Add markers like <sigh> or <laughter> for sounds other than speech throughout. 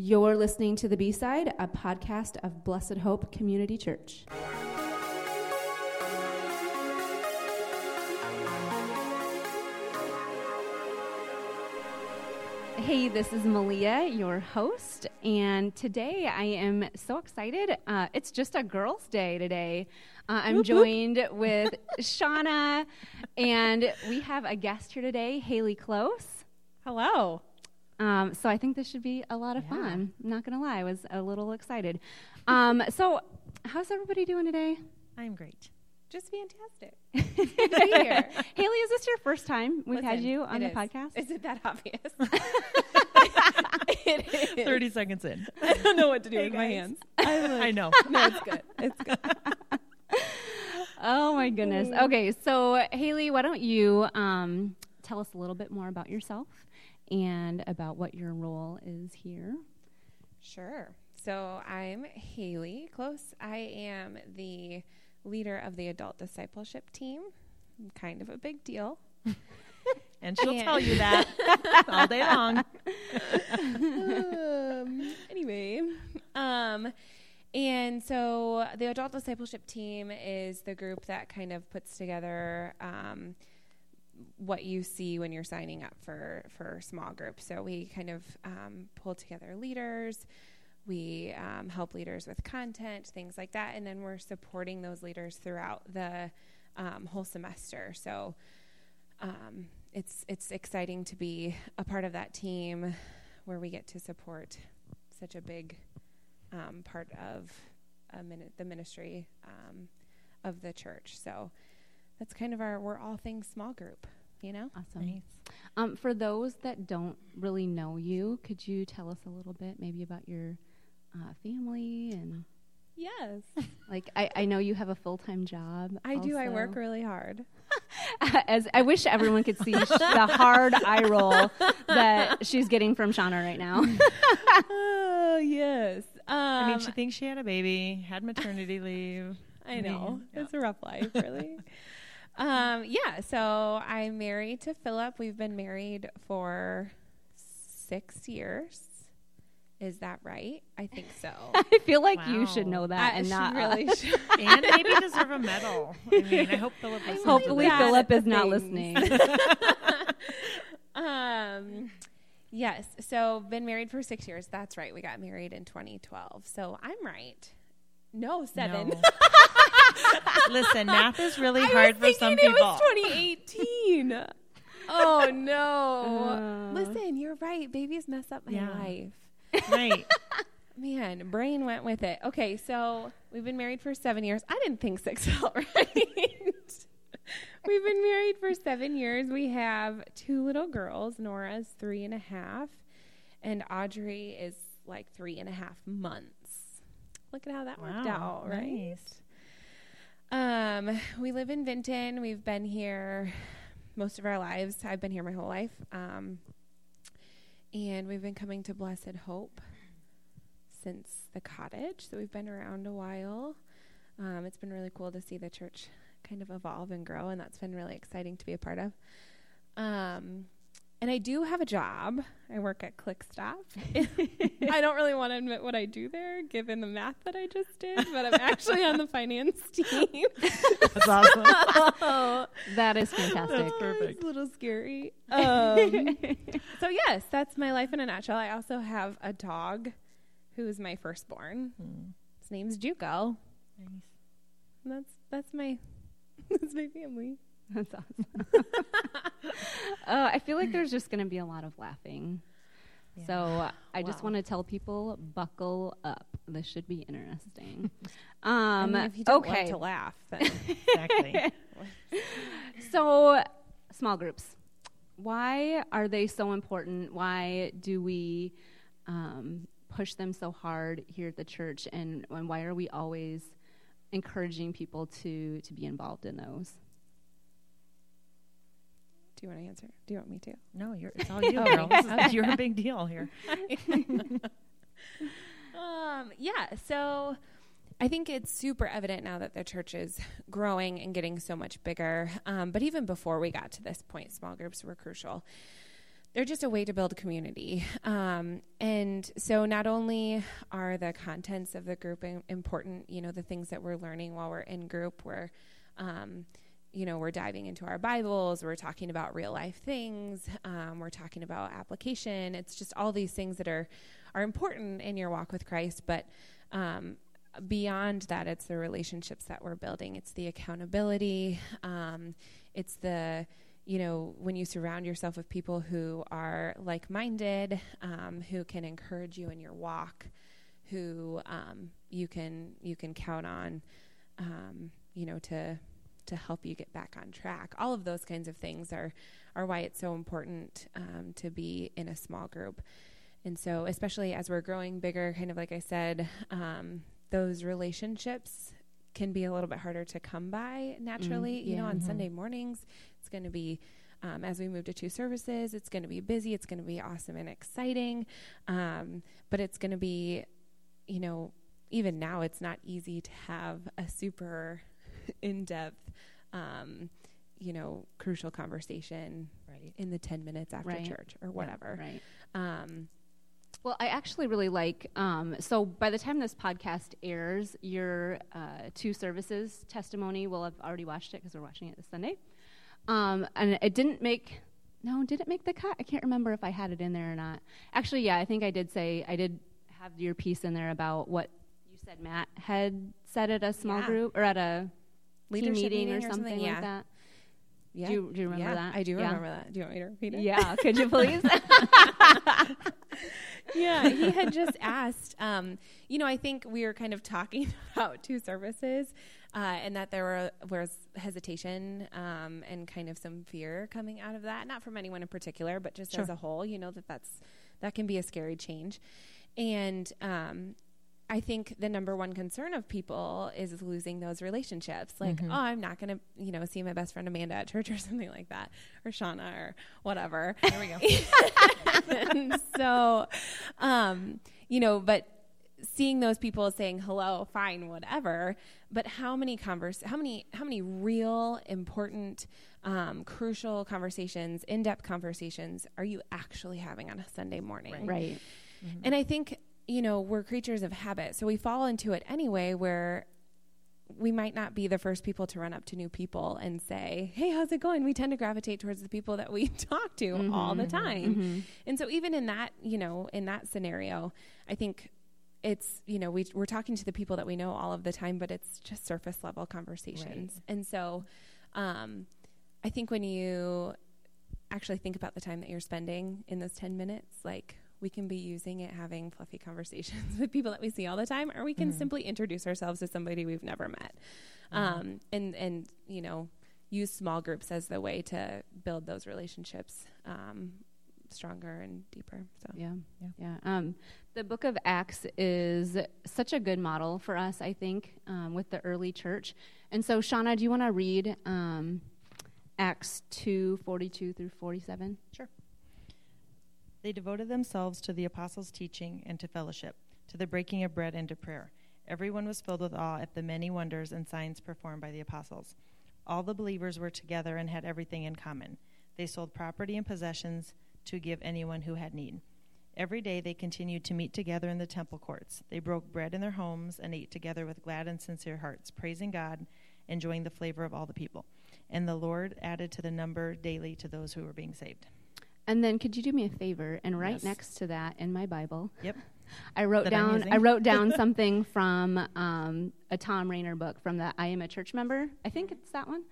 You're listening to The B Side, a podcast of Blessed Hope Community Church. Hey, this is Malia, your host, and today I am so excited. Uh, it's just a girls' day today. Uh, I'm joined <laughs> with Shauna, and we have a guest here today, Haley Close. Hello. Um, so I think this should be a lot of fun. I'm not going to lie, I was a little excited. Um, so, how's everybody doing today? I'm great. Just fantastic. <laughs> here. Haley, is this your first time we've had you on the is. podcast? Is it that obvious? <laughs> it is. 30 seconds in. <laughs> I don't know what to do Hey, with my hands. I'm like, I know. No, it's good. It's good. Oh my goodness. Okay, so Haley, why don't you um, tell us a little bit more about yourself and about what your role is here? Sure. So I'm Haley Close. I am the leader of the adult discipleship team. I'm kind of a big deal. <laughs> And she'll Yeah. tell you that <laughs> all day long. um, anyway, um, and so the adult discipleship team is the group that kind of puts together um, what you see when you're signing up for for small groups. So we kind of um, pull together leaders. We um, help leaders with content, things like that, and then we're supporting those leaders throughout the um, whole semester. So um, it's it's exciting to be a part of that team where we get to support such a big um, part of the ministry um, of the church. So that's kind of our we're all things small group, you know. Awesome. Nice. Um, for those that don't really know you, could you tell us a little bit maybe about your uh, family and Yes, <laughs> like I, I know you have a full time job. I do. I work really hard. <laughs> As I wish everyone could see sh- the hard eye roll that she's getting from Shauna right now. <laughs> oh yes. Um, I mean, she thinks she had a baby, had maternity leave. I know. Yeah. It's a rough life, really. Um, yeah, so I'm married to Philip. We've been married for six years. Is that right? I think so. <laughs> I feel like you should know that I- <laughs> <laughs> and not really should. And maybe deserve a medal. I mean, I hope Philip listens Hopefully, this. Philip is not listening. um, yes. So been married for six years. That's right. We got married in 2012. So I'm right. No, seven. No. <laughs> Listen, math is really I hard for some people. It was 2018. <laughs> oh no! Uh. Listen, you're right. Babies mess up my Yeah. life. right. <laughs> Man, brain went with it. Okay, so we've been married for seven years. I didn't think six felt right. we've been married for seven years. We have two little girls. Nora's three and a half, and Audrey is like three and a half months. Look at how that worked out, right? Nice. Um, we live in Vinton. We've been here most of our lives. I've been here my whole life. Um, and we've been coming to Blessed Hope since the cottage. So we've been around a while. Um, it's been really cool to see the church kind of evolve and grow, and that's been really exciting to be a part of. Um, and I do have a job. I work at ClickStop. <laughs> I don't really want to admit what I do there, given the math that I just did, but I'm actually on the <laughs> finance team. That's <laughs> awesome. that is fantastic. That's perfect. It's a little scary. Um, so yes, that's my life in a nutshell. I also have a dog, who is my firstborn. Hmm. His name's Juco. Nice. And that's that's my that's my family. <laughs> That's awesome. <laughs> uh, I feel like there's just going to be a lot of laughing. So uh, I just want to tell people, buckle up. This should be interesting. <laughs> I Um, mean, if you don't okay. love to laugh, then Exactly. So, small groups. Why are they so important? Why do we um, push them so hard here at the church? And, and why are we always encouraging people to, to be involved in those? Do you want to answer? Do you want me to? No, you're, it's all <laughs> you, girl. Okay. You're a big deal here. <laughs> Um, yeah, so I think it's super evident now that the church is growing and getting so much bigger. Um, but even before we got to this point, small groups were crucial. they're just a way to build community. Um, and so not only are the contents of the group important, you know, the things that we're learning while we're in group, we're, um, you know, we're diving into our Bibles, we're talking about real life things, um, we're talking about application. It's just all these things that are are important in your walk with Christ, but um, beyond that, it's the relationships that we're building. It's the accountability. Um, it's the you know, when you surround yourself with people who are like minded, um, who can encourage you in your walk, who um, you can you can count on, um, you know, to to help you get back on track. All of those kinds of things are are why it's so important um, to be in a small group. And so, especially as we're growing bigger, kind of like I said, um, those relationships can be a little bit harder to come by naturally. Mm, yeah. You know, on mm-hmm. Sunday mornings, it's going to be um, as we move to two services, it's going to be busy. It's going to be awesome and exciting. Um, but it's going to be, you know, even now, it's not easy to have a super <laughs> in depth, um, you know, crucial conversation right. in the 10 minutes after right. church or whatever. Yeah, right. Um, well, I actually really like. Um, so by the time this podcast airs, your uh, two services testimony will have already watched it because we're watching it this Sunday. Um, and it didn't make. No, did it make the cut? I can't remember if I had it in there or not. Actually, yeah, I think I did say I did have your piece in there about what you said Matt had said at a small yeah. group or at a leadership meeting, meeting, or, something, something yeah. like that. Yeah. Do you, do you remember yeah, that? I do remember that. Do you want me to repeat it? Yeah. <laughs> Could you please? <laughs> yeah, he had just <laughs> asked. Um, you know, I think we were kind of talking about two services, uh, and that there were, was hesitation um, and kind of some fear coming out of that. Not from anyone in particular, but just sure. as a whole. You know that that's that can be a scary change, and um, I think the number one concern of people is losing those relationships. Like, mm-hmm. oh, I'm not going to, you know, see my best friend Amanda at church <laughs> or something like that, or Shauna or whatever. There we go. <laughs> so, um, you know, but seeing those people saying hello, fine, whatever. But how many converse, how many, how many real, important, um, crucial conversations, in-depth conversations are you actually having on a Sunday morning? Right. right. Mm-hmm. And I think you know, we're creatures of habit. So we fall into it anyway where we might not be the first people to run up to new people and say, Hey, how's it going? We tend to gravitate towards the people that we <laughs> talk to mm-hmm, all the time. Mm-hmm. And so even in that, you know, in that scenario, I think it's, you know, we, we're talking to the people that we know all of the time, but it's just surface level conversations. Right. And so um, I think when you actually think about the time that you're spending in those 10 minutes, like, we can be using it having fluffy conversations <laughs> with people that we see all the time, or we can mm-hmm. simply introduce ourselves to somebody we've never met. Mm-hmm. Um, and, and, you know, use small groups as the way to build those relationships um, stronger and deeper. So yeah, yeah, yeah. Um, the Book of Acts is such a good model for us, I think, um, with the early church. And so, Shauna, do you want to read um, Acts two forty two through forty seven? Sure. They devoted themselves to the apostles' teaching and to fellowship, to the breaking of bread and to prayer. Everyone was filled with awe at the many wonders and signs performed by the apostles. All the believers were together and had everything in common. They sold property and possessions to give anyone who had need. Every day they continued to meet together in the temple courts. They broke bread in their homes and ate together with glad and sincere hearts, praising God, enjoying the flavor of all the people. And the Lord added to the number daily to those who were being saved. And then could you do me a favor and right yes. next to that in my Bible? Yep. I wrote that down I wrote down <laughs> something from um, a Thom Rainer book from the I am a church member. I think it's that one.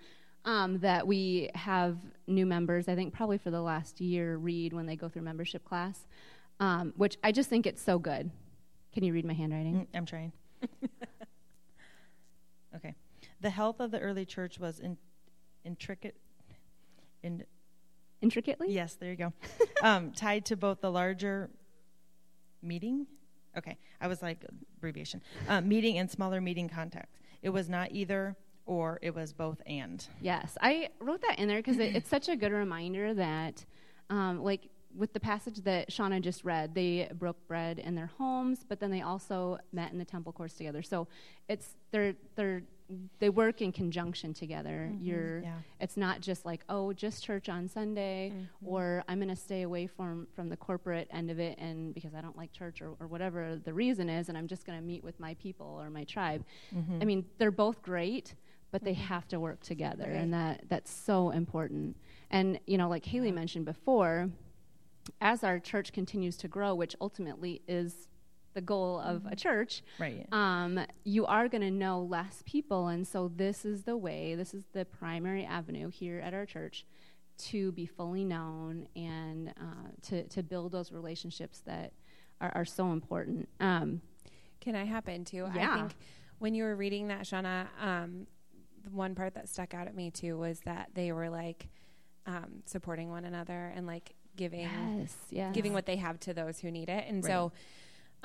Um, that we have new members, I think probably for the last year, read when they go through membership class, um, which I just think it's so good. Can you read my handwriting? Mm, I'm trying. <laughs> okay. The health of the early church was in, intricate, in, intricately? Yes, there you go. <laughs> um, tied to both the larger meeting. Okay, I was like abbreviation. Um, meeting and smaller meeting context. It was not either or, it was both and. Yes, I wrote that in there because it, it's such a good reminder that, um, like, with the passage that Shauna just read, they broke bread in their homes, but then they also met in the temple courts together. So it's they're they're they work in conjunction together. Mm-hmm. You're Yeah. it's not just like oh just church on Sunday mm-hmm. or I'm going to stay away from from the corporate end of it and because I don't like church or, or whatever the reason is and I'm just going to meet with my people or my tribe. Mm-hmm. I mean they're both great but they have to work together and that that's so important. And you know like Haley mentioned before as our church continues to grow which ultimately is the goal of a church Right. um, you are going to know less people. And so, this is the way, this is the primary avenue here at our church to be fully known and uh, to, to build those relationships that are, are so important. Um, Can I hop in too? Yeah. I think when you were reading that, Shauna, um, the one part that stuck out at me too was that they were like um, supporting one another and like giving yes, yes. giving what they have to those who need it. And so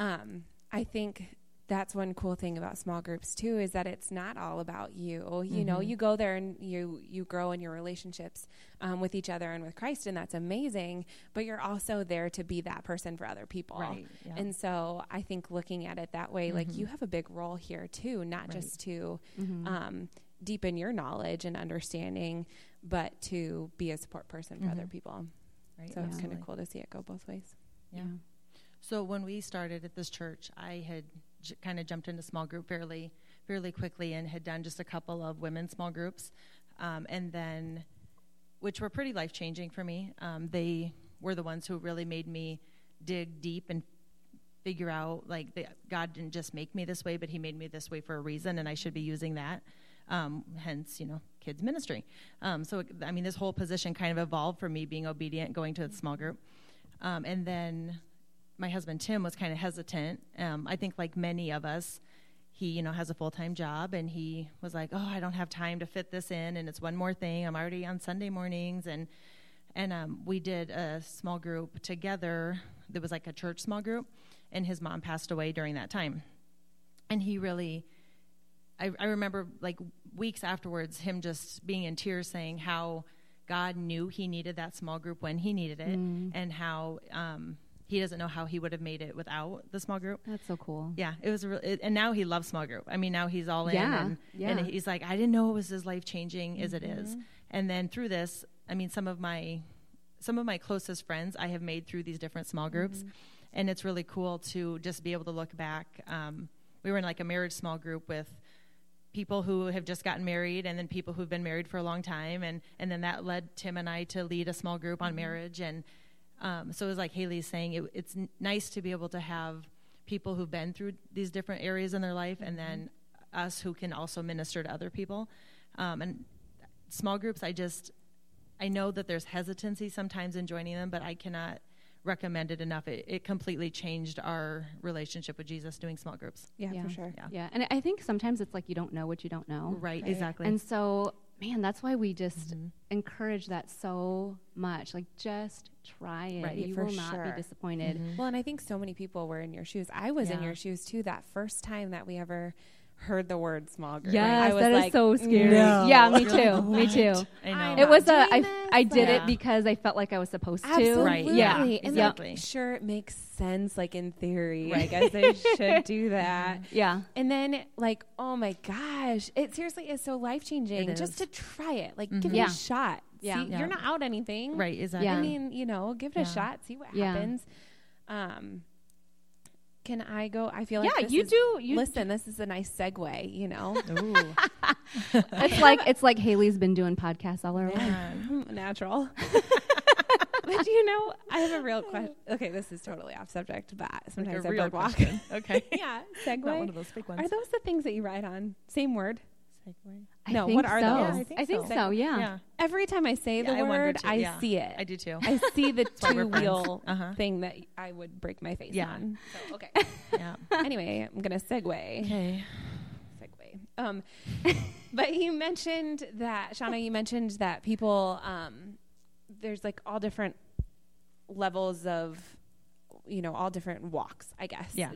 um, I think that's one cool thing about small groups too is that it's not all about you. You know, you go there and you you grow in your relationships um, with each other and with Christ, and that's amazing. But you're also there to be that person for other people. Right, yeah. And so I think looking at it that way, like you have a big role here too, not just to um, deepen your knowledge and understanding, but to be a support person for other people. Right. So it's kind of cool to see it go both ways. Yeah. So when we started at this church, I had j- kind of jumped into small group fairly, fairly quickly, and had done just a couple of women small groups, um, and then, which were pretty life changing for me. Um, they were the ones who really made me dig deep and figure out like the, God didn't just make me this way, but He made me this way for a reason, and I should be using that. Um, hence, you know, kids ministry. Um, so, I mean, this whole position kind of evolved from me being obedient, going to a small group, um, and then my husband Tim was kind of hesitant. Um, I think, like many of us, he you know has a full time job, and he was like, "Oh, I don't have time to fit this in, and it's one more thing. I'm already on Sunday mornings." And and um, we did a small group together. There was like a church small group, and his mom passed away during that time, and he really. I, I remember like weeks afterwards, him just being in tears, saying how God knew he needed that small group when he needed it, and how um, he doesn't know how he would have made it without the small group. That's so cool. Yeah, it was, a real, it, and now he loves small group. I mean, now he's all in, Yeah, and, yeah. and he's like, I didn't know it was as life changing as it is. Mm-hmm. And then through this, I mean, some of my some of my closest friends I have made through these different small groups, mm-hmm. and it's really cool to just be able to look back. Um, we were in like a marriage small group with people who have just gotten married and then people who've been married for a long time and and then that led tim and i to lead a small group on mm-hmm. marriage and um, so it was like haley's saying it, it's n- nice to be able to have people who've been through these different areas in their life and then us who can also minister to other people um, and small groups i just i know that there's hesitancy sometimes in joining them but i cannot recommend it enough it, it completely changed our relationship with jesus doing small groups Yeah, Yeah. for sure. Yeah. Yeah. And I think sometimes it's like you don't know what you don't know. right, Right. exactly And so, man, that's why we just mm-hmm. encourage that so much. Like, just try it. Right, you for will not sure. be disappointed. Mm-hmm. Well, and I think so many people were in your shoes. I was in your shoes too that first time that we ever heard the word small group. Yes, I was that is so mm, scary. no. Yeah, me too. Me <laughs> too. i know It was a. doing I, this, I did Yeah. it because I felt like I was supposed to. Absolutely. Right, yeah, And exactly. like, sure, it makes sense, like in theory. right. I guess they <laughs> should do that. Mm-hmm. Yeah. And then, like, oh my gosh, it seriously is so life changing just to try it. Like, give Yeah. it mm-hmm. a shot. Yeah. See, Yeah. You're not out anything. right exactly Yeah. I mean, you know, give it a Yeah. shot, see what Yeah. happens. Um, can I go? I feel like Yeah, this you is- do- you listen. This is a nice segue. You know, Ooh. <laughs> It's like it's like Haley's been doing podcasts all her life. Hmm, natural. <laughs> but do you know, I have a real question. Okay, this is totally off subject, but sometimes a I real bird walk. question. <laughs> Okay. yeah, segue. Not one of those fake ones. Are those the things that you ride on? Same word. Segue. I No, think what are so. those? Yeah, I I think, think so. so. Yeah. Yeah. Every time I say the I word, too, I yeah. see it. I do too. I see the <laughs> two wheel Uh-huh. thing that I would break my face Yeah. on. So, okay. <laughs> yeah. <laughs> anyway, I'm gonna segue. Okay. segue. Um, but you mentioned that, Shauna, you mentioned that people, um, there's like all different levels of, you know, all different walks, I guess, Yeah.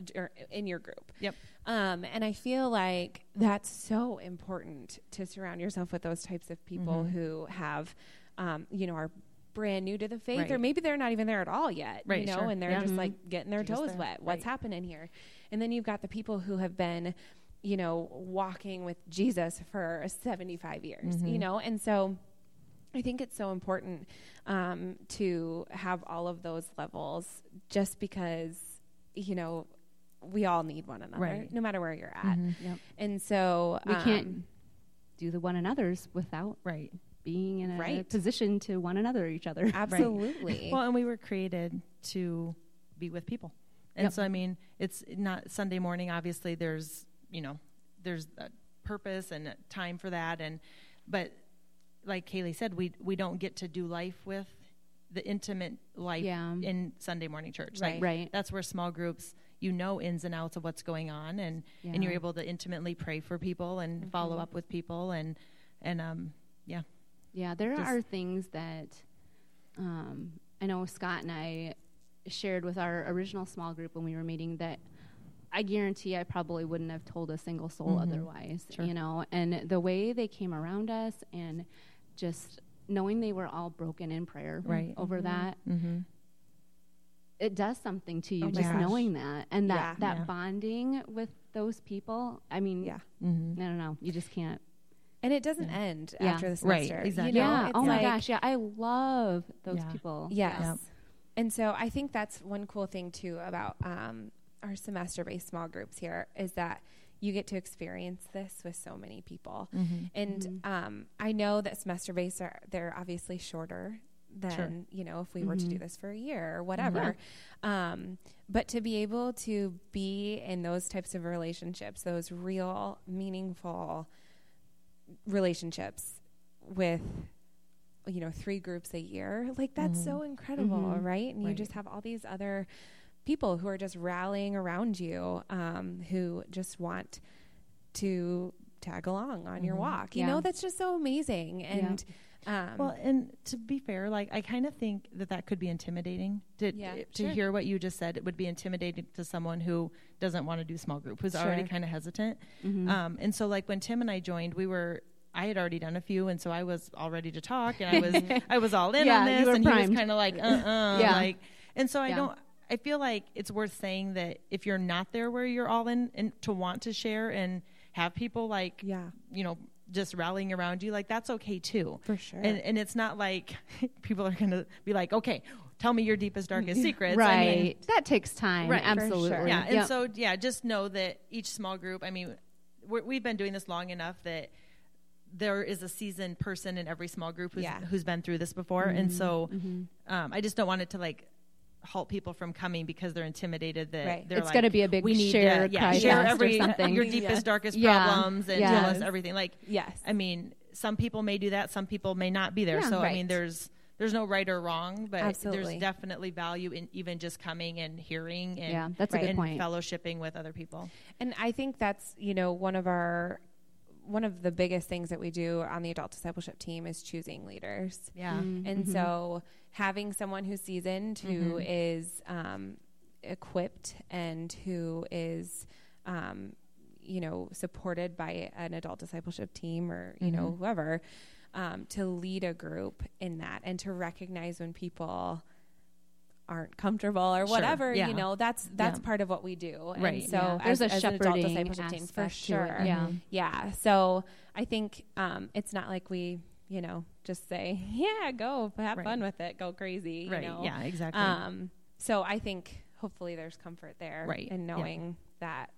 in your group. Yep. Um, and I feel like that's so important to surround yourself with those types of people Mhm. who have, um, you know, are brand new to the faith, or maybe they're not even there at all yet, Right, you know, sure. and they're Yeah. just Mhm. like getting their Just toes there. wet. What's Right. happening here? And then you've got the people who have been you know, walking with Jesus for 75 years, you know? And so I think it's so important um, to have all of those levels just because, you know, we all need one another, Right. no matter where you're at. Yep. And so We can't um, do the one another's without Right. being in a Right. position to one another each other. <laughs> absolutely. Well, and we were created to be with people. And Yep. so, I mean, it's not Sunday morning. Obviously, there's, you know, there's a purpose and a time for that. And, but like Kaylee said, we, we don't get to do life with the intimate life Yeah. in Sunday morning church. Right. Like, Right. that's where small groups, you know, ins and outs of what's going on. And, and you're able to intimately pray for people and follow up with people. And, and, um, yeah. Yeah, there Just- are things that um, I know Scott and I shared with our original small group when we were meeting that I guarantee I probably wouldn't have told a single soul Mhm. otherwise, Sure. you know. And the way they came around us and just knowing they were all broken in prayer Right. over Mhm. that, Mm-hmm. It does something to you Oh just gosh. knowing that and that Yeah. that Yeah. bonding with those people. I mean, yeah. Mm-hmm. I don't know, you just can't. And it doesn't Yeah. end Yeah. after the Right, semester. exactly. You know, yeah. Oh my like- gosh. Yeah, I love those Yeah. people. Yes. Yep. And so I think that's one cool thing too about um, our semester based small groups here is that you get to experience this with so many people. Mm-hmm. And Mhm. um, I know that semester based are they're obviously shorter than Sure. you know if we were to do Mhm. this for a year or whatever. Um, but to be able to be in those types of relationships, those real meaningful relationships with you know three groups a year like that's so incredible Mhm. right and you just have all these other people who are just rallying around you um, who just want to tag along on your Mhm. walk you Yeah. know that's just so amazing and um, Well, and to be fair, like I kind of think that that could be intimidating. To Yeah, to sure. hear what you just said, it would be intimidating to someone who doesn't want to do small group, who's already kind of hesitant. Mhm. Um, and so, like when Tim and I joined, we were. I had already done a few, and so I was all ready to talk, and I was <laughs> I was all in Yeah, on this, and he was kind of like, uh, uh <laughs> Yeah. like, and so I Yeah. don't. I feel like it's worth saying that if you're not there where you're all in, and to want to share and have people like, yeah you know, just rallying around you, like that's okay too. for sure And and it's not like <laughs> people are going to be like, okay, tell me your deepest darkest <laughs> secrets. right. I mean, that takes time. Right, Absolutely. sure. yeah. And Yep. so yeah, just know that each small group. I mean, we're, we've been doing this long enough that there is a seasoned person in every small group who's Yeah. who's been through this before, and so Mhm. um, I just don't want it to like halt people from coming because they're intimidated that Right. they're it's like, going to be a big we need share to yeah, share every or something. your Yeah. deepest darkest Yeah. problems and Yes. tell us everything like yes I mean, some people may do that, some people may not be there. Yeah. so I mean, there's there's no right or wrong, but Absolutely. there's definitely value in even just coming and hearing and Yeah, that's a good and point. fellowshipping with other people. And I think that's, you know, one of our one of the biggest things that we do on the adult discipleship team is choosing leaders. Yeah. Mhm. And so having someone who's seasoned who Mhm. is um, equipped and who is um, you know supported by an adult discipleship team or you know Mhm. whoever um, to lead a group in that and to recognize when people aren't comfortable or Sure. whatever Yeah. you know that's that's Yeah. part of what we do and Right. so Yeah. as, There's a as an adult shepherding discipleship team for aspect to sure Yeah. yeah. So I think um, it's not like we, you know, just say, <laughs> yeah, go have Right. fun with it, go crazy. Right. You know? Yeah, exactly. Um, so I think hopefully there's comfort there. Right. In Yeah. knowing that,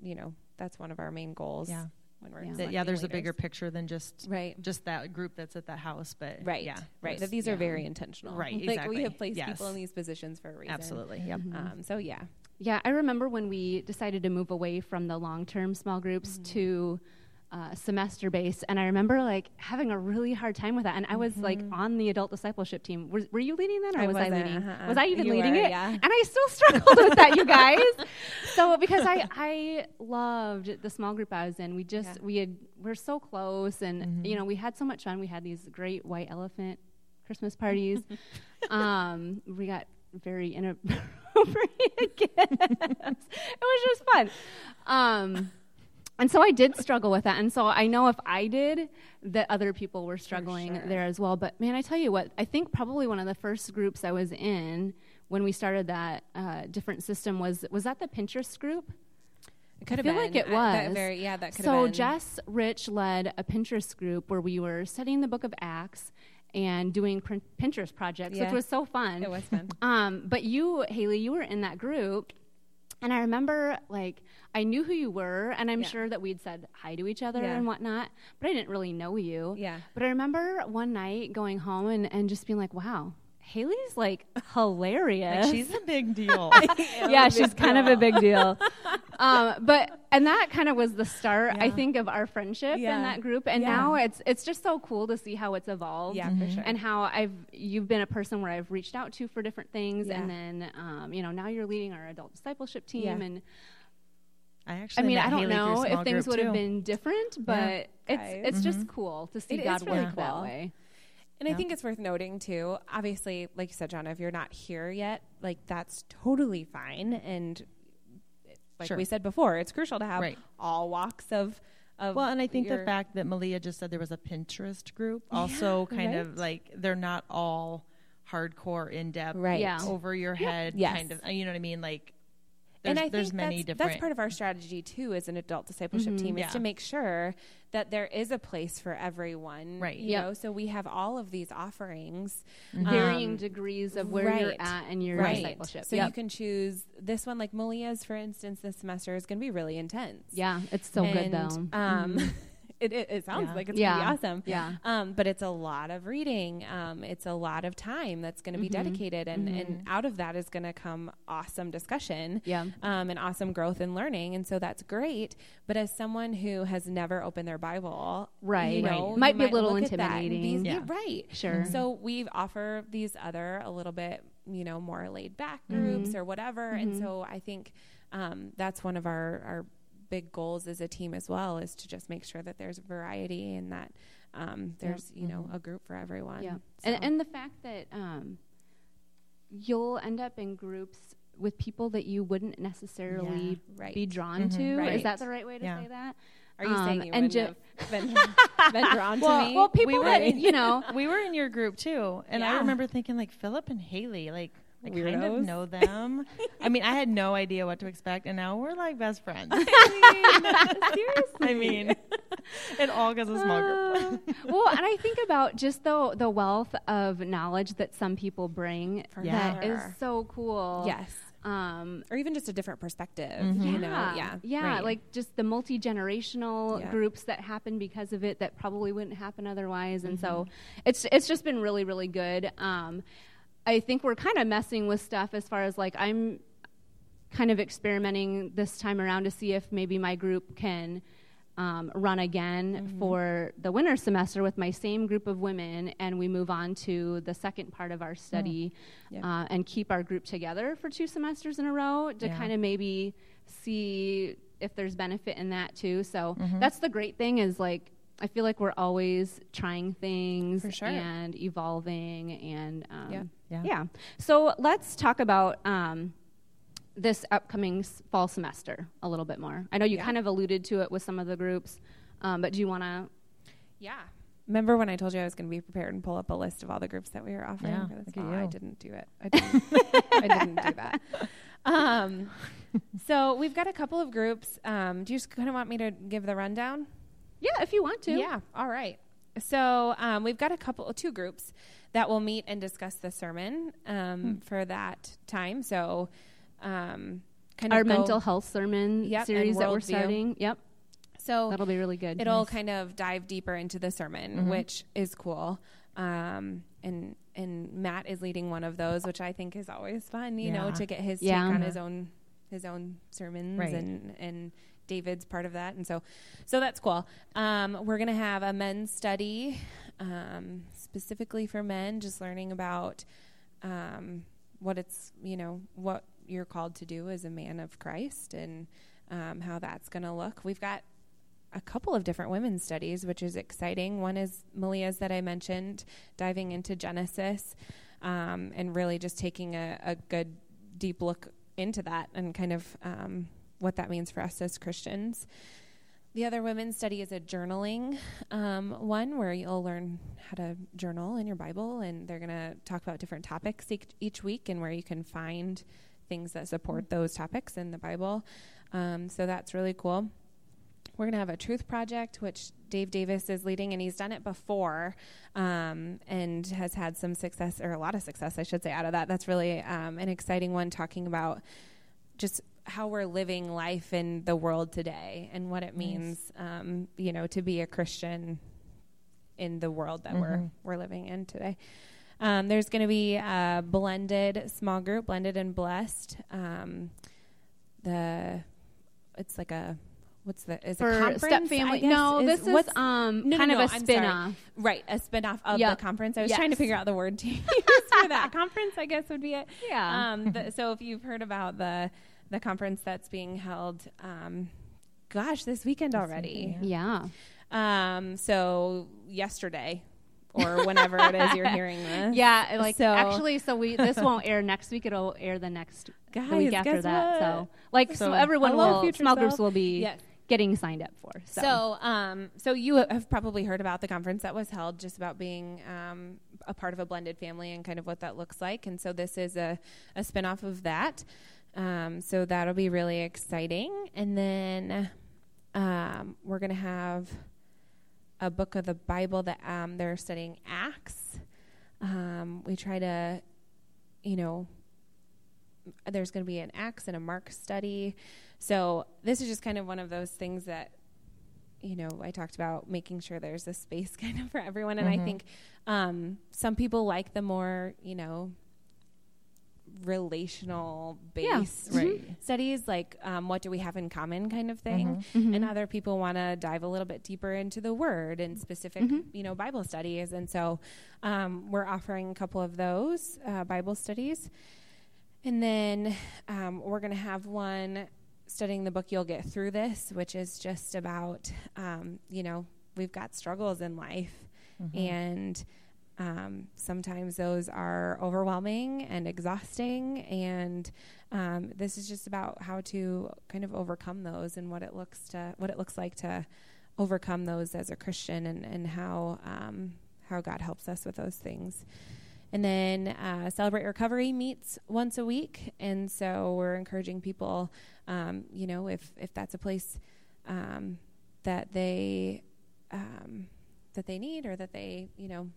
you know, that's one of our main goals. Yeah. When we're Yeah. that, yeah, there's a bigger picture than just Right. just that group that's at that house, but Right. yeah, Right. That these yeah. are very intentional. Right, <laughs> Like exactly. we have placed Yes. people in these positions for a reason. absolutely. Yep. Mhm. Um, so yeah. Yeah, I remember when we decided to move away from the long term small groups Mm-hmm. to uh, semester based, and I remember like having a really hard time with that. And I was like on the adult discipleship team. Were, were you leading that, or Mm-hmm. I was I leading? uh-uh. Was I even You leading were, it? yeah. And I still struggled with that, you guys. <laughs> So because I I loved the small group I was in. We just Yeah. we had we're so close, and Mhm. you know we had so much fun. We had these great white elephant Christmas parties. <laughs> um, we got very inappropriate <laughs> gifts. It was just fun. Um, and so I did struggle with that. And so I know if I did, that other people were struggling sure. there as well. But man, I tell you what, I think probably one of the first groups I was in when we started that uh, different system was was that the Pinterest group? It could I have feel been. like it Uh, that was. very, yeah, that could so have been. So Jess Rich led a Pinterest group where we were studying the book of Acts and doing Pinterest projects, Yeah. which was so fun. it was fun. Um, but you, Haley, you were in that group. And I remember, like, I knew who you were, and I'm Yeah. sure that we'd said hi to each other Yeah. and whatnot, but I didn't really know you. Yeah. But I remember one night going home and, and just being like, wow, Haley's like hilarious. Like, she's a big <laughs> deal. <laughs> yeah, she's kind of a big deal. <laughs> um, but and that kind of was the start, I think, of our friendship Yeah. in that group. And Yeah. now it's it's just so cool to see how it's evolved. Yeah, for sure. And how I've you've been a person where I've reached out to for different things, Yeah. and then um, you know now you're leading our adult discipleship team, Yeah. and I I mean I don't Haley know if things group, would have been different, but Guys. it's it's just Mhm. cool to see It is God really work that cool. way. And I think it's worth noting too. Obviously, like you said, John, if you're not here yet, like that's totally fine. And like Sure. we said before, it's crucial to have Right. all walks of of. Well, and I think the fact that Malia just said there was a Pinterest group also kind of like they're not all hardcore in depth, Right. Yeah. over your head, Yes. kind of. You know what I mean? Like, there's, and I there's think many that's, different. that's part of our strategy too as an adult discipleship team is Yeah. to make sure that there is a place for everyone. Right. You Yep. know, so we have all of these offerings. Varying um, degrees of where you're right. at in your right. discipleship. So Yep. you can choose this one, like Malia's, for instance, this semester is going to be really intense. yeah, it's so good though. Um, it, it, it sounds Yeah. like it's Yeah. going to be awesome. Yeah. Um, but it's a lot of reading. Um, it's a lot of time that's going to be dedicated, and, and out of that is going to come awesome discussion. Yeah. Um, and awesome growth and learning, and so that's great. But as someone who has never opened their Bible, Right. you Right. know, Might you be a little look at be- intimidating. yeah, right. Sure. So we offer these other a little bit, you know, more laid back groups or whatever. And so I think um, that's one of our, our big goals as a team as well is to just make sure that there's variety and that um, there's, you know, a group for everyone. Yeah, So- and, and the fact that um, you'll end up in groups with people that you wouldn't necessarily Yeah, right. be drawn to. Is that the right way to Yeah. say that? Are you Um, saying you and wouldn't ju- have been, <laughs> been drawn well, to me? well, people were that in- you know. <laughs> we were in your group too, and I remember thinking like Philip and Haley, like I kind of know them. I mean, I had no idea what to expect, and now we're like best friends. <laughs> I mean, <laughs> Seriously. I mean, <laughs> it all because of small group. Uh, well, and I think about just the the wealth of knowledge that some people bring For that is sure. so cool. yes. Um, Or even just a different perspective, Mhm. you yeah, know? Yeah. yeah, right. like just the multi generational Yeah. groups that happen because of it that probably wouldn't happen otherwise, and so Mm-hmm. it's it's just been really really good. Um, I think we're kind of messing with stuff as far as like I'm kind of experimenting this time around to see if maybe my group can um, run again Mm-hmm. for the winter semester with my same group of women, and we move on to the second part of our study Yep. uh, and keep our group together for two semesters in a row to Yeah. kind of maybe see if there's benefit in that too. So Mm-hmm. that's the great thing is like I feel like we're always trying things sure. and evolving and um, Yeah. Yeah. yeah. So let's talk about um, this upcoming fall semester a little bit more. I know you Yeah. kind of alluded to it with some of the groups, um, but do you want to? Yeah. Remember when I told you I was going to be prepared and pull up a list of all the groups that we were offering Yeah, for this look at fall? I didn't do it. I didn't, <laughs> I didn't do that. Um, so we've got a couple of groups. Um, do you just kind of want me to give the rundown? Yeah, if you want to. Yeah. All right. So um, we've got a couple, two groups that will meet and discuss the sermon um, Hmm. for that time. So um, kind Our of mental health sermon Yep, series that we're starting. Yep, So that'll be really good. it'll kind of dive deeper into the sermon, Mm-hmm. which is cool. Um, and and Matt is leading one of those, which I think is always fun. You know, to get his Yeah. take on his own his own sermons, Right. and and David's part of that, and so so that's cool. Um, we're gonna have a men's study um, specifically for men, just learning about um, what it's you know what you're called to do as a man of Christ and um, how that's going to look. We've got a couple of different women's studies, which is exciting. One is Malia's that I mentioned, diving into Genesis um, and really just taking a, a good deep look into that and kind of um, what that means for us as Christians. The other women's study is a journaling um, one where you'll learn how to journal in your Bible, and they're going to talk about different topics each, week and where you can find things that support those topics in the Bible. Um, so that's really cool. We're going to have a truth project, which Dave Davis is leading, and he's done it before um, and has had some success, or a lot of success, I should say, out of that. That's really um, an exciting one, talking about just how we're living life in the world today and what it means, um, you know, to be a Christian in the world that we're Mhm. we're living in today. Um, there's going to be a blended small group, blended and blessed. Um, the it's like a what's the is For a conference? step family. guess, No, this is what's um no, no, kind no, of a I'm spin-off right a spinoff of Yep. the conference. I was trying to figure out the word to <laughs> use for that conference. I guess would be it. Yeah. Um, the, so if you've heard about the the conference that's being held, um, gosh, this weekend already. weekend, yeah. Um, so yesterday, or whenever it is you're hearing <laughs> this. Yeah, like So- actually, so we this won't air next week. It'll air the next the week after guess that. what? So like so So- everyone Hello, will future small groups will be Yes. getting signed up for. So, So, um, so you have probably heard about the conference that was held, just about being um, a part of a blended family and kind of what that looks like. And so this is a, a spinoff of that. Um, so that'll be really exciting. And then um, we're going to have a book of the Bible that um, they're studying Acts. Um, we try to, you know, there's going to be an Acts and a Mark study. So this is just kind of one of those things that, you know, I talked about making sure there's a space <laughs> kind of for everyone. And I Mhm. think um, some people like the more, you know, relational Yeah. Right. studies, like um, what do we have in common kind of thing. Mhm. And other people want to dive a little bit deeper into the word and specific, Mhm. you know, Bible studies. And so um, we're offering a couple of those uh, Bible studies. And then um, we're going to have one studying the book You'll Get Through This, which is just about, um, you know, we've got struggles in life. Mm-hmm. And um, sometimes those are overwhelming and exhausting. And um, this is just about how to kind of overcome those and what it looks to what it looks like to overcome those as a Christian and, and how um, how God helps us with those things. And then uh, Celebrate Recovery meets once a week, and so we're encouraging people, um, you know, if if that's a place um, that they um, that they need or that they, you know,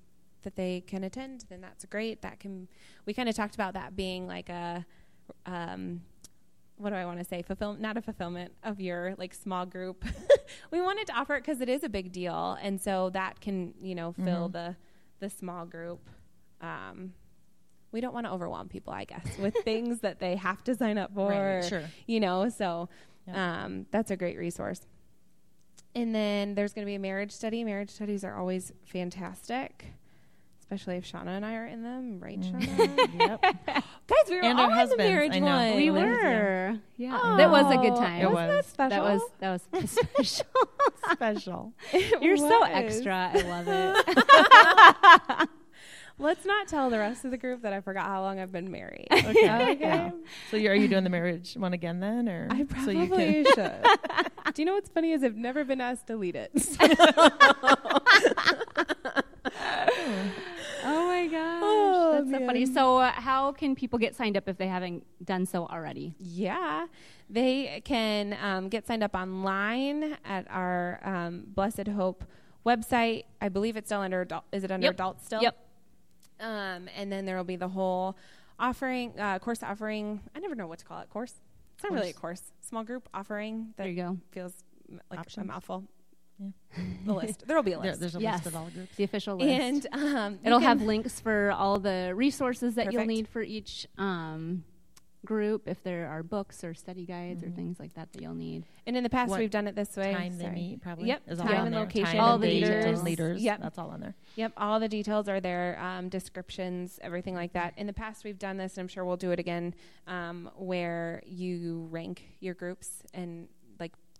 that they can attend, then that's great. That can we kind of talked about that being like a um, what do I want to say? Fulfill not a fulfillment of your like small group. <laughs> we wanted to offer it because it is a big deal, and so that can you know fill Mhm. the the small group. Um, we don't want to overwhelm people, I guess, with <laughs> things that they have to sign up for. Right, sure. You know, so Yeah. um, that's a great resource. And then there's going to be a marriage study. Marriage studies are always fantastic, especially if Shauna and I are in them, right, mm. Shauna? <laughs> yep. Guys, we were And all in the marriage one. we yeah. were. Yeah. Oh. That was a good Oh, time. It Wasn't was. that special? That was that was <laughs> special. Special. <laughs> It You're so extra. I love it. Let's not tell the rest of the group that I forgot how long I've been married. Okay. Okay. Yeah. So you are you doing the marriage one again then, or I so you probably can? should. Do you know what's funny is I've never been asked to lead it. Oh. Oh my gosh, Oh, that's so funny. So, uh, how can people get signed up if they haven't done so already? Yeah, they can um, get signed up online at our um, Blessed Hope website. I believe it's still under adult. Is it under Yep. adults still? Yep. Um, and then there will be the whole offering, uh, course offering. I never know what to call it. Course. It's not really a course. Small group offering that There you go. feels like Options. a mouthful. Yeah. <laughs> The list. There will be a There, list. there's a Yes. list of all groups. The official list. and um, It'll have links for all the resources that you'll need for each um, group. If there are books or study guides or Mhm. things like that that you'll need. And in the past, What we've done it this way. Time they meet probably. Yep. is all Time on and there. location Time All and the date leaders. leaders. Yep. That's all on there. Yep, all the details are there, um, descriptions, everything like that. In the past, we've done this, and I'm sure we'll do it again, um, where you rank your groups and like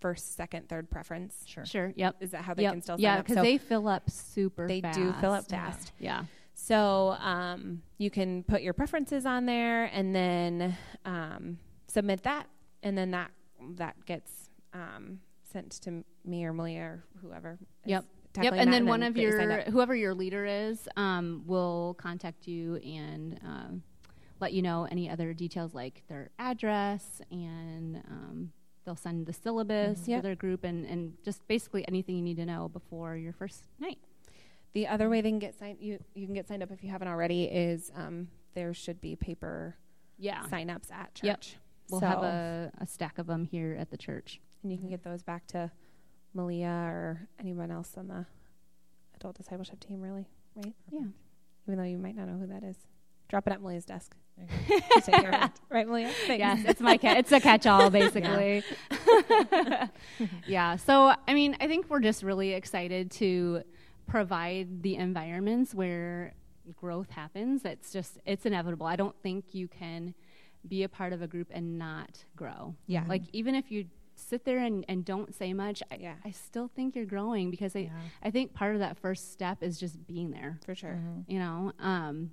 first, second, third preference. Sure. Sure. Yep. Is that how they yep. can still sign yeah, up? because So, they fill up super. They fast. do fill up fast. Yeah. so um, you can put your preferences on there, and then um, submit that, and then that that gets um, sent to me or Malia or whoever. is Yep. Yep. tackling And that, then one of get you your whoever your leader is um, will contact you and um, let you know any other details like their address and um, they'll send the syllabus Mhm. for Yep. their group and, and just basically anything you need to know before your first night. The other way they can get signed, you you can get signed up if you haven't already. Is um, there should be paper Yeah. signups at church. Yep. We'll So- have a, a stack of them here at the church. and you can get those back to Malia or anyone else on the adult discipleship team. Really, right? Yeah. Even though you might not know who that is, drop it at Malia's desk. Okay. She'll take care of it. right, Malia? Thanks. yes, it's my cat. It's a catch-all, <laughs> basically. yeah. So, I mean, I think we're just really excited to provide the environments where growth happens. It's just it's inevitable. I don't think you can be a part of a group and not grow. Yeah. Like even if you sit there and, and don't say much, I, Yeah. I still think you're growing because I, Yeah. I think part of that first step is just being there. for sure. Mhm. You know. Um,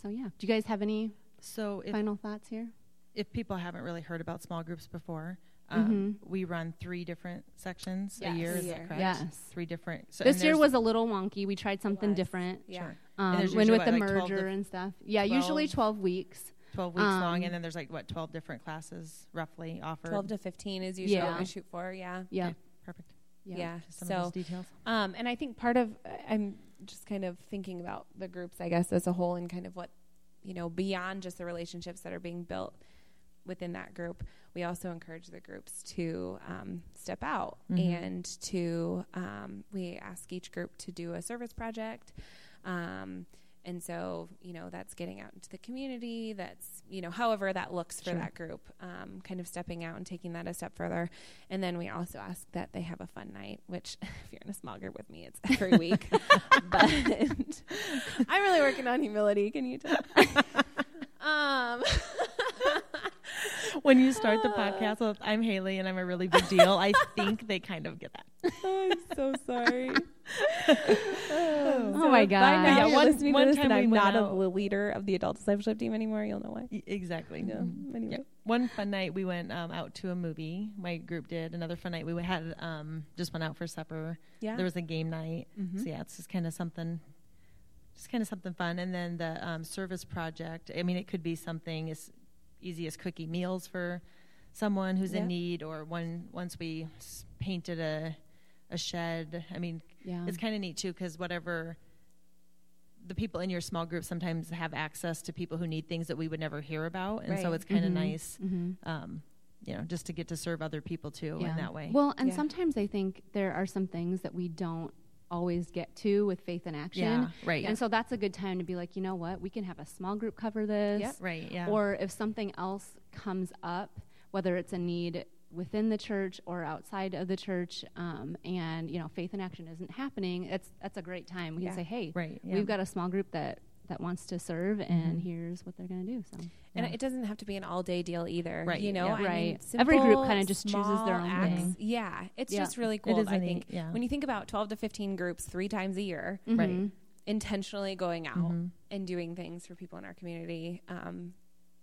so yeah. Do you guys have any So if final thoughts here? if people haven't really heard about small groups before, um, we run three different sections Yes. a year. Is that correct? Yes. Three different. So, this year was a little wonky. We tried something different. Yeah. Sure. Um, there's when usually with the like merger and stuff. Yeah, usually 12? 12 weeks. 12 weeks long, Um, and then there's like, what, 12 different classes roughly offered? 12 to 15 is usually Yeah. what we shoot for. Yeah. Yeah. Okay, perfect. Yeah. Just some So, of those details. um, and I think part of, I'm just kind of thinking about the groups, I guess, as a whole and kind of what, you know, beyond just the relationships that are being built within that group, we also encourage the groups to um, step out Mhm. and to, um, we ask each group to do a service project. Um, and so, you know, that's getting out into the community. That's, you know, however that looks for Sure. that group, um, kind of stepping out and taking that a step further. And then we also ask that they have a fun night, which <laughs> if you're in a small group with me, it's every <laughs> week. but <laughs> I'm really working on humility. Can you tell? um, When you start the podcast with, I'm Haley and I'm a really big deal, I think they kind of get that. I'm so sorry. Oh my By God. now, Yeah, one- listening one to this time and I'm went not a leader of the adult discipleship team anymore. You'll know why. Exactly. Yeah. Mhm. Anyway. Yeah. One fun night we went um, out to a movie. My group did. Another fun night we had um, just went out for supper. Yeah. There was a game night. Mhm. So yeah, it's just kind of something, just kind of something fun. And then the um, service project. I mean, it could be something as easy as cooking meals for someone who's Yeah. in need, or one once we painted a a shed. I mean, Yeah. it's kind of neat too because whatever the people in your small group sometimes have access to people who need things that we would never hear about, and so it's kind of Mhm. nice, Mhm. um, you know, just to get to serve other people too Yeah. in that way. Well, and Yeah. sometimes I think there are some things that we don't always get to with faith in action. yeah, right, And so that's a good time to be like, you know what? We can have a small group cover this. Yep. right, yeah, Or if something else comes up, whether it's a need within the church or outside of the church, um, and you know, faith in action isn't happening, that's that's a great time. We Yeah. can say, hey, right, yeah. we've got a small group that that wants to serve, and Mhm. here's what they're going to do. So And Yeah. it doesn't have to be an all day deal either. Right, You know, yeah. I mean, Right. Every group kinda just chooses their own acts. thing. Yeah. It's Yeah. just really cool. i I a think neat- yeah. when you think about 12 to 15 groups three times a year, Right. Mhm. intentionally going out Mhm. and doing things for people in our community um,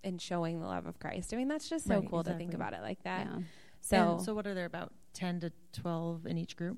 and showing the love of Christ. I mean, that's just so Right, cool to think about it like that. Yeah. So, And so what are there about ten to twelve in each group?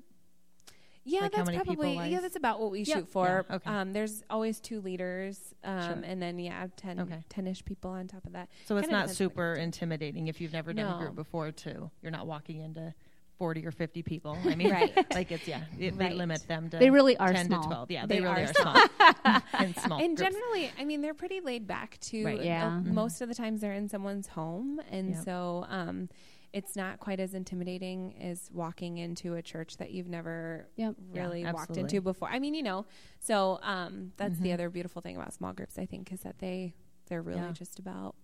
yeah, like that's probably yeah, that's about what we Yep. shoot for. Yeah, okay. Um, there's always two leaders, um, Sure. and then yeah, 10, Okay. 10-ish people on top of that. So it's Kinda not on the super intimidating if you've never done a group before. Too, you're not walking into forty or fifty people. I <laughs> mean, Right. like it's yeah, it, Right. they limit them to They really are ten small. to twelve. Yeah, They they, really are are, small. and <laughs> <laughs> small. and groups. generally, I mean, they're pretty laid back too. Right. Yeah. Uh, Mhm. Most of the times they're in someone's home. And Yep. so um, it's not quite as intimidating as walking into a church that you've never Yep. Yeah, really walked into before. I mean, you know, so um, that's the Mhm. other beautiful thing about small groups, I think, is that they, they're really Yeah. just about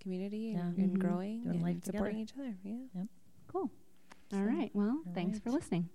community Yeah. and, and Mhm. growing Doing and life supporting together. each other. Yeah. Cool. All right. Well, thanks right. for listening.